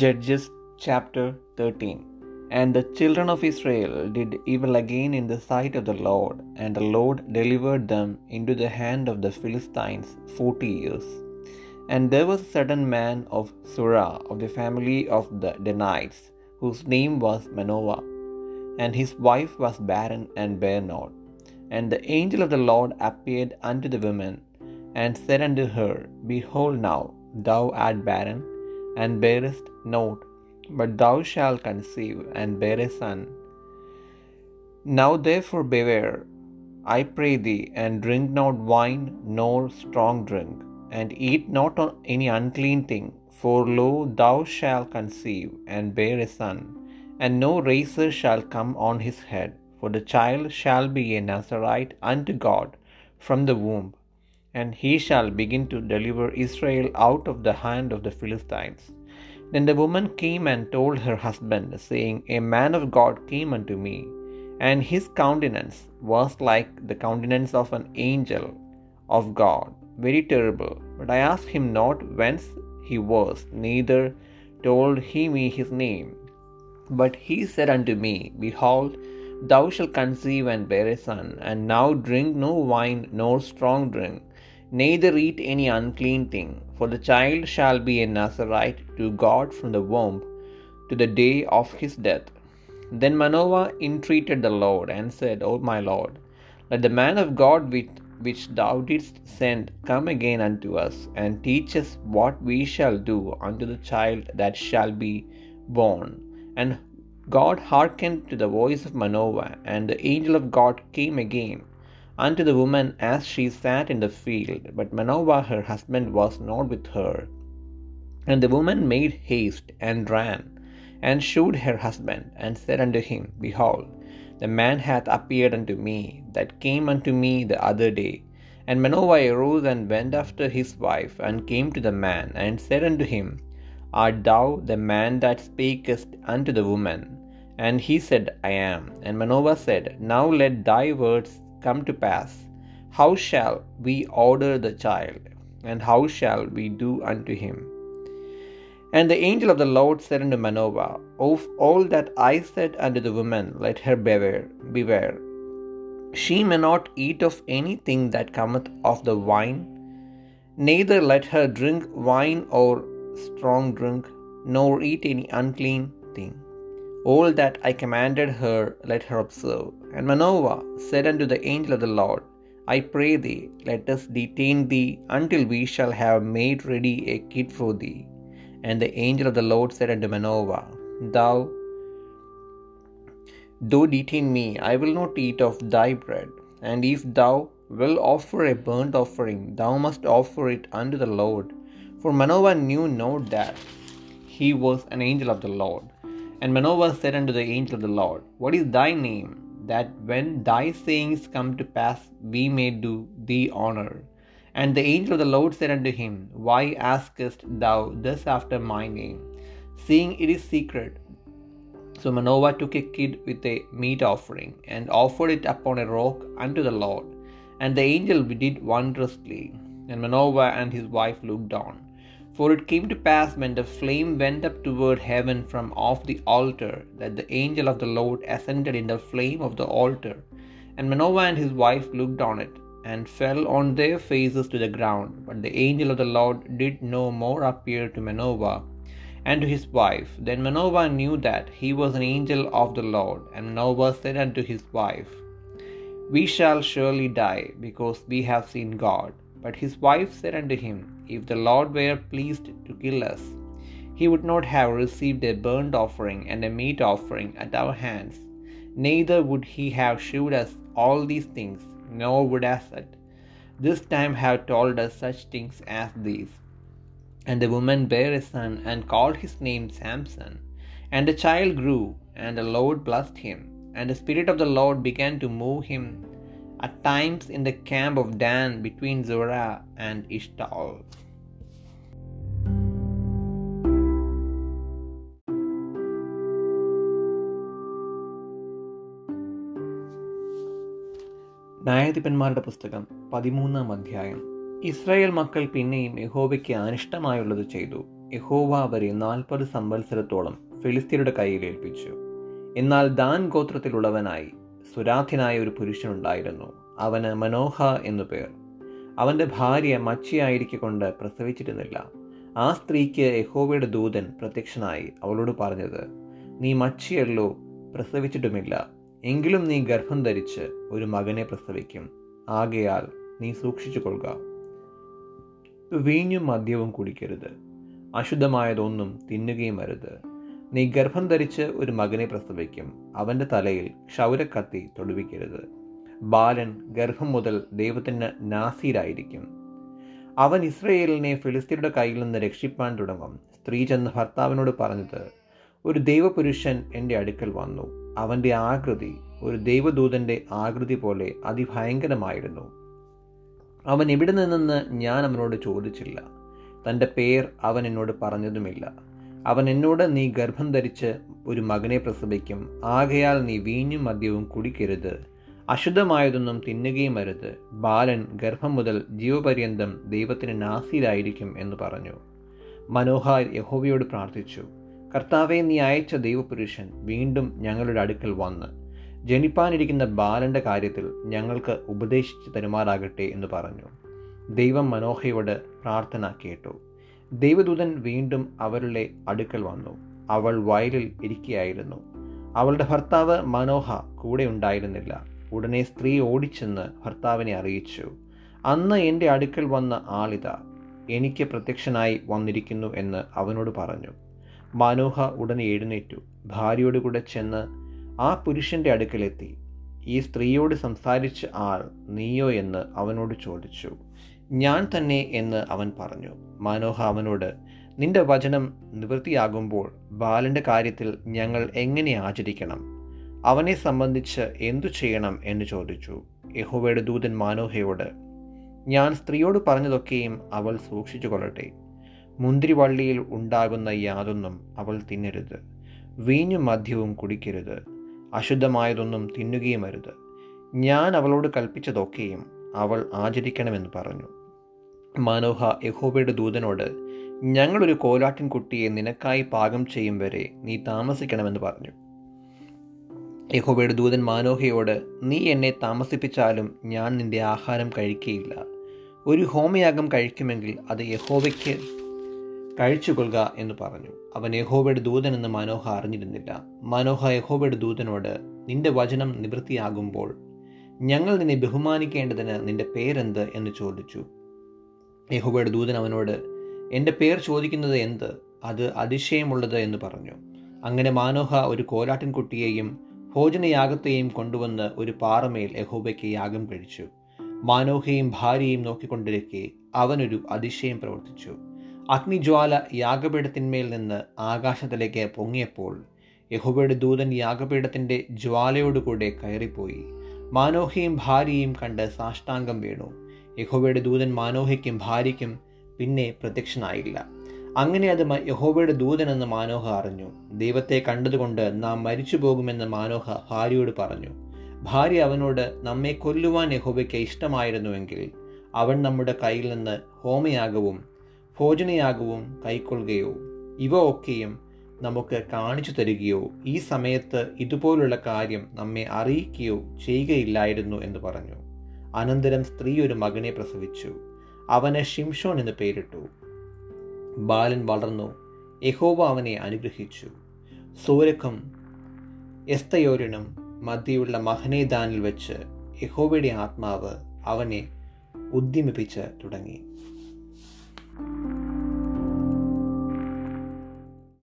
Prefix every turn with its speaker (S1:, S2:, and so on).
S1: Judges chapter 13 And the children of Israel did evil again in the sight of the Lord, and the Lord delivered them into the hand of the Philistines forty years. And there was a certain man of Zorah, of the family of the Danites, whose name was Manoah, and his wife was barren and bare not. And the angel of the Lord appeared unto the woman, and said unto her, Behold, now thou art barren, and bearest not, but thou shalt conceive, and bear a son. Now therefore beware, I pray thee, and drink not wine nor strong drink, and eat not any unclean thing, for lo, thou shalt conceive, and bear a son, and no razor shall come on his head, for the child shall be a Nazarite unto God from the womb, and he shall begin to deliver Israel out of the hand of the Philistines. Then the woman came and told her husband, saying, A man of God came unto me, and his countenance was like the countenance of an angel of God, very terrible. But I asked him not whence he was, neither told he me his name. But he said unto me, Behold, thou shalt conceive and bear a son, and now drink no wine nor strong drink, neither eat any unclean thing, for the child shall be a Nazarite to God from the womb to the day of his death. Then Manoah entreated the Lord, and said, O my Lord, let the man of God which, which thou didst send come again unto us, and teach us what we shall do unto the child that shall be born. And God hearkened to the voice of Manoah, and the angel of God came again unto the woman as she sat in the field, but Manoah her husband was not with her. And the woman made haste and ran, and shewed her husband, and said unto him, Behold, the man hath appeared unto me that came unto me the other day. And Manoah arose and went after his wife, and came to the man, and said unto him, Art thou the man that spakest unto the woman? And he said, I am. And Manoah said, Now let thy words come to pass. How shall we order the child? And how shall we do unto him? And the angel of the Lord said unto Manoah, Of all that I said unto the woman, let her beware, beware. She may not eat of anything that cometh of the wine, neither let her drink wine or strong drink, nor eat any unclean thing. All that I commanded her, let her observe. And Manoah said unto the angel of the Lord, I pray thee, let us detain thee until we shall have made ready a kid for thee. And the angel of the Lord said unto Manoah, Thou do detain me, I will not eat of thy bread. And if thou will offer a burnt offering, thou must offer it unto the Lord. For Manoah knew not that he was an angel of the Lord. And Manoah said unto the angel of the Lord, What is thy name? That when thy sayings come to pass, we may do thee honor. And the angel of the Lord said unto him, Why askest thou thus after my name, seeing it is secret? So Manoah took a kid with a meat offering, and offered it upon a rock unto the Lord. And the angel did wondrously. And Manoah and his wife looked on. For it came to pass when the flame went up toward heaven from off the altar, that the angel of the Lord ascended in the flame of the altar. And Manoah and his wife looked on it, and fell on their faces to the ground. But the angel of the Lord did no more appear to Manoah and to his wife. Then Manoah knew that he was an angel of the Lord. And Manoah said unto his wife, We shall surely die, because we have seen God. But his wife said unto him, If the Lord were pleased to kill us, he would not have received a burnt offering and a meat offering at our hands, neither would he have shewed us all these things, nor would us at this time have told us such things as these. And the woman bare a son, and called his name Samson. And the child grew, and the Lord blessed him. And the Spirit of the Lord began to move him at times in the camp of Dan between Zorah and Ishtaol. ന്യായാധിപന്മാരുടെ പുസ്തകം പതിമൂന്നാം അധ്യായം. Israel മക്കൾ പിന്നെയും യഹോവയ്ക്ക് അനിഷ്ടമായുള്ളത് ചെയ്തു. യഹോവ അവരെ നാൽപ്പത് സംവത്സരത്തോളം ഫിലിസ്തീനയുടെ കയ്യിൽ ഏൽപ്പിച്ചു. എന്നാൽ ദാൻ ഗോത്രത്തിലുള്ളവനായി സുരാധ്യനായ ഒരു പുരുഷനുണ്ടായിരുന്നു. അവന് മനോഹ എന്നു പേർ. അവന്റെ ഭാര്യ മച്ചിയായിരിക്കൊണ്ട് പ്രസവിച്ചിരുന്നില്ല. ആ സ്ത്രീക്ക് യഹോവയുടെ ദൂതൻ പ്രത്യക്ഷനായി അവളോട് പറഞ്ഞത് നീ മച്ചിയല്ലോ പ്രസവിച്ചിട്ടുമില്ല. എങ്കിലും നീ ഗർഭം ധരിച്ച് ഒരു മകനെ പ്രസവിക്കും. ആകയാൽ നീ സൂക്ഷിച്ചു കൊള്ളുക വീഞ്ഞും മദ്യവും കുടിക്കരുത്. അശുദ്ധമായതൊന്നും തിന്നുകയും അരുത് നീ ഗർഭം ധരിച്ച് ഒരു മകനെ പ്രസവിക്കും. അവന്റെ തലയിൽ ക്ഷൗരക്കത്തി തൊടുവിക്കരുത്. ബാലൻ ഗർഭം മുതൽ ദൈവത്തിന് നാസീരായിരിക്കും. അവൻ ഇസ്രയേലിനെ ഫിലിസ്തീനയുടെ കയ്യിൽ നിന്ന് രക്ഷിപ്പാൻ തുടങ്ങും. സ്ത്രീ ചെന്ന് ഭർത്താവിനോട് പറഞ്ഞത് ഒരു ദൈവപുരുഷൻ എന്റെ അടുക്കൽ വന്നു. അവന്റെ ആകൃതി ഒരു ദൈവദൂതന്റെ ആകൃതി പോലെ അതിഭയങ്കരമായിരുന്നു. അവൻ എവിടെ നിന്നെന്ന് ഞാൻ അവനോട് ചോദിച്ചില്ല. തന്റെ പേർ അവൻ എന്നോട് പറഞ്ഞതുമില്ല. അവൻ എന്നോട് നീ ഗർഭം ധരിച്ച് ഒരു മകനെ പ്രസവിക്കും. ആകയാൽ നീ വീഞ്ഞും മദ്യവും കുടിക്കരുത്. അശുദ്ധമായതൊന്നും തിന്നുകയും അരുത്. ബാലൻ ഗർഭം മുതൽ ജീവപര്യന്തം ദൈവത്തിന് നാസിയിലായിരിക്കും എന്ന് പറഞ്ഞു. മനോഹർ യഹോവയോട് പ്രാർത്ഥിച്ചു. കർത്താവെ നീ അയച്ച ദൈവപുരുഷൻ വീണ്ടും ഞങ്ങളുടെ അടുക്കൽ വന്ന് ജനിപ്പാനിരിക്കുന്ന ബാലന്റെ കാര്യത്തിൽ ഞങ്ങൾക്ക് ഉപദേശിച്ച് തരുമാറാകട്ടെ എന്ന് പറഞ്ഞു. ദൈവം മനോഹയോട് പ്രാർത്ഥന കേട്ടു. ദൈവദൂതൻ വീണ്ടും അവരുടെ അടുക്കൽ വന്നു. അവൾ വയലിൽ ഇരിക്കുകയായിരുന്നു അവളുടെ ഭർത്താവ് മനോഹ കൂടെ ഉണ്ടായിരുന്നില്ല. ഉടനെ സ്ത്രീ ഓടിച്ചെന്ന് ഭർത്താവിനെ അറിയിച്ചു. അന്ന് എന്റെ അടുക്കൽ വന്ന ആളിത. എനിക്ക് പ്രത്യക്ഷനായി വന്നിരിക്കുന്നു എന്ന് അവനോട് പറഞ്ഞു മനോഹ ഉടനെ എഴുന്നേറ്റു. ഭാര്യയോട് കൂടെ ചെന്ന് ആ പുരുഷന്റെ അടുക്കലെത്തി. ഈ സ്ത്രീയോട് സംസാരിച്ച ആൾ നീയോ എന്ന് അവനോട് ചോദിച്ചു. ഞാൻ തന്നെ എന്ന് അവൻ പറഞ്ഞു. മനോഹ അവനോട് നിന്റെ വചനം നിവൃത്തിയാകുമ്പോൾ ബാലന്റെ കാര്യത്തിൽ ഞങ്ങൾ എങ്ങനെ ആചരിക്കണം? അവനെ സംബന്ധിച്ച് എന്തു ചെയ്യണം? എന്ന് ചോദിച്ചു. യഹോവയുടെ ദൂതൻ മാനോഹയോട് ഞാൻ സ്ത്രീയോട് പറഞ്ഞതൊക്കെയും അവൾ സൂക്ഷിച്ചു കൊള്ളട്ടെ മുന്തിരിവള്ളിയിൽ ഉണ്ടാകുന്ന യാതൊന്നും അവൾ തിന്നരുത്. വീഞ്ഞും മദ്യവും കുടിക്കരുത്. അശുദ്ധമായതൊന്നും തിന്നുകയും അരുത്. ഞാൻ അവളോട് കൽപ്പിച്ചതൊക്കെയും അവൾ ആചരിക്കണമെന്ന് പറഞ്ഞു. മനോഹ യഹോബയുടെ ദൂതനോട് ഞങ്ങളൊരു കോലാട്ടിൻ കുട്ടിയെ നിനക്കായി പാകം ചെയ്യും വരെ നീ താമസിക്കണമെന്ന് പറഞ്ഞു. യഹോബയുടെ ദൂതൻ മാനോഹയോട് നീ എന്നെ താമസിപ്പിച്ചാലും ഞാൻ നിന്റെ ആഹാരം കഴിക്കുകയില്ല ഒരു ഹോമയാഗം കഴിക്കുമെങ്കിൽ അത് യഹോവയ്ക്ക് കഴിച്ചുകൊള്ളുക എന്ന് പറഞ്ഞു. അവൻ യഹോബയുടെ ദൂതൻ എന്ന് മനോഹ അറിഞ്ഞിരുന്നില്ല. മനോഹ യഹോബയുടെ ദൂതനോട് നിന്റെ വചനം നിവൃത്തിയാകുമ്പോൾ ഞങ്ങൾ നിന്നെ ബഹുമാനിക്കേണ്ടതിന് നിന്റെ പേരെന്ത്? എന്ന് ചോദിച്ചു. യഹോബയുടെ ദൂതൻ അവനോട് എന്റെ പേർ ചോദിക്കുന്നത് എന്ത്? അത് അതിശയമുള്ളത് എന്ന് പറഞ്ഞു. അങ്ങനെ മാനോഹ ഒരു കോലാട്ടിൻ കുട്ടിയെയും ഭോജനയാഗത്തെയും കൊണ്ടുവന്ന് ഒരു പാറമേൽ യഹോബയ്ക്ക് യാഗം കഴിച്ചു. മാനോഹയും ഭാര്യയും നോക്കിക്കൊണ്ടിരിക്കെ അവനൊരു അതിശയം പ്രവർത്തിച്ചു. അഗ്നിജ്വാല യാഗപീഠത്തിന്മേൽ നിന്ന് ആകാശത്തിലേക്ക് പൊങ്ങിയപ്പോൾ യഹോബയുടെ ദൂതൻ യാഗപീഠത്തിന്റെ ജ്വാലയോടുകൂടെ കയറിപ്പോയി. മാനോഹയും ഭാര്യയും കണ്ട് സാഷ്ടാംഗം വീണു. യഹോബയുടെ ദൂതൻ മാനോഹയ്ക്കും ഭാര്യയ്ക്കും പിന്നെ പ്രത്യക്ഷനായില്ല. അങ്ങനെ അത് യഹോബയുടെ ദൂതനെന്ന് മാനോഹ അറിഞ്ഞു. ദൈവത്തെ കണ്ടതുകൊണ്ട് നാം മരിച്ചു പോകുമെന്ന് മാനോഹ ഭാര്യയോട് പറഞ്ഞു. ഭാര്യ അവനോട് നമ്മെ കൊല്ലുവാൻ യഹോബയ്ക്ക് ഇഷ്ടമായിരുന്നുവെങ്കിൽ അവൻ നമ്മുടെ കയ്യിൽ നിന്ന് ഹോമയാകവും ഭോജനയാകവും കൈക്കൊള്ളുകയോ ഇവ ഒക്കെയും നമുക്ക് കാണിച്ചു തരികയോ ഈ സമയത്ത് ഇതുപോലുള്ള കാര്യം നമ്മെ അറിയിക്കുകയോ ചെയ്യുകയില്ലായിരുന്നു എന്ന് പറഞ്ഞു. അനന്തരം സ്ത്രീ ഒരു മകനെ പ്രസവിച്ചു. അവനെ ഷിംഷോൺ എന്ന് പേരിട്ടു. ബാലൻ വളർന്നു. യഹോവ അവനെ അനുഗ്രഹിച്ചു. സൂരക്കും എസ്തയോരിനും മധ്യയുള്ള മഹനേദാനിൽ വെച്ച് യഹോവയുടെ ആത്മാവ് അവനെ ഉദ്യമിപ്പിച്ച് തുടങ്ങി.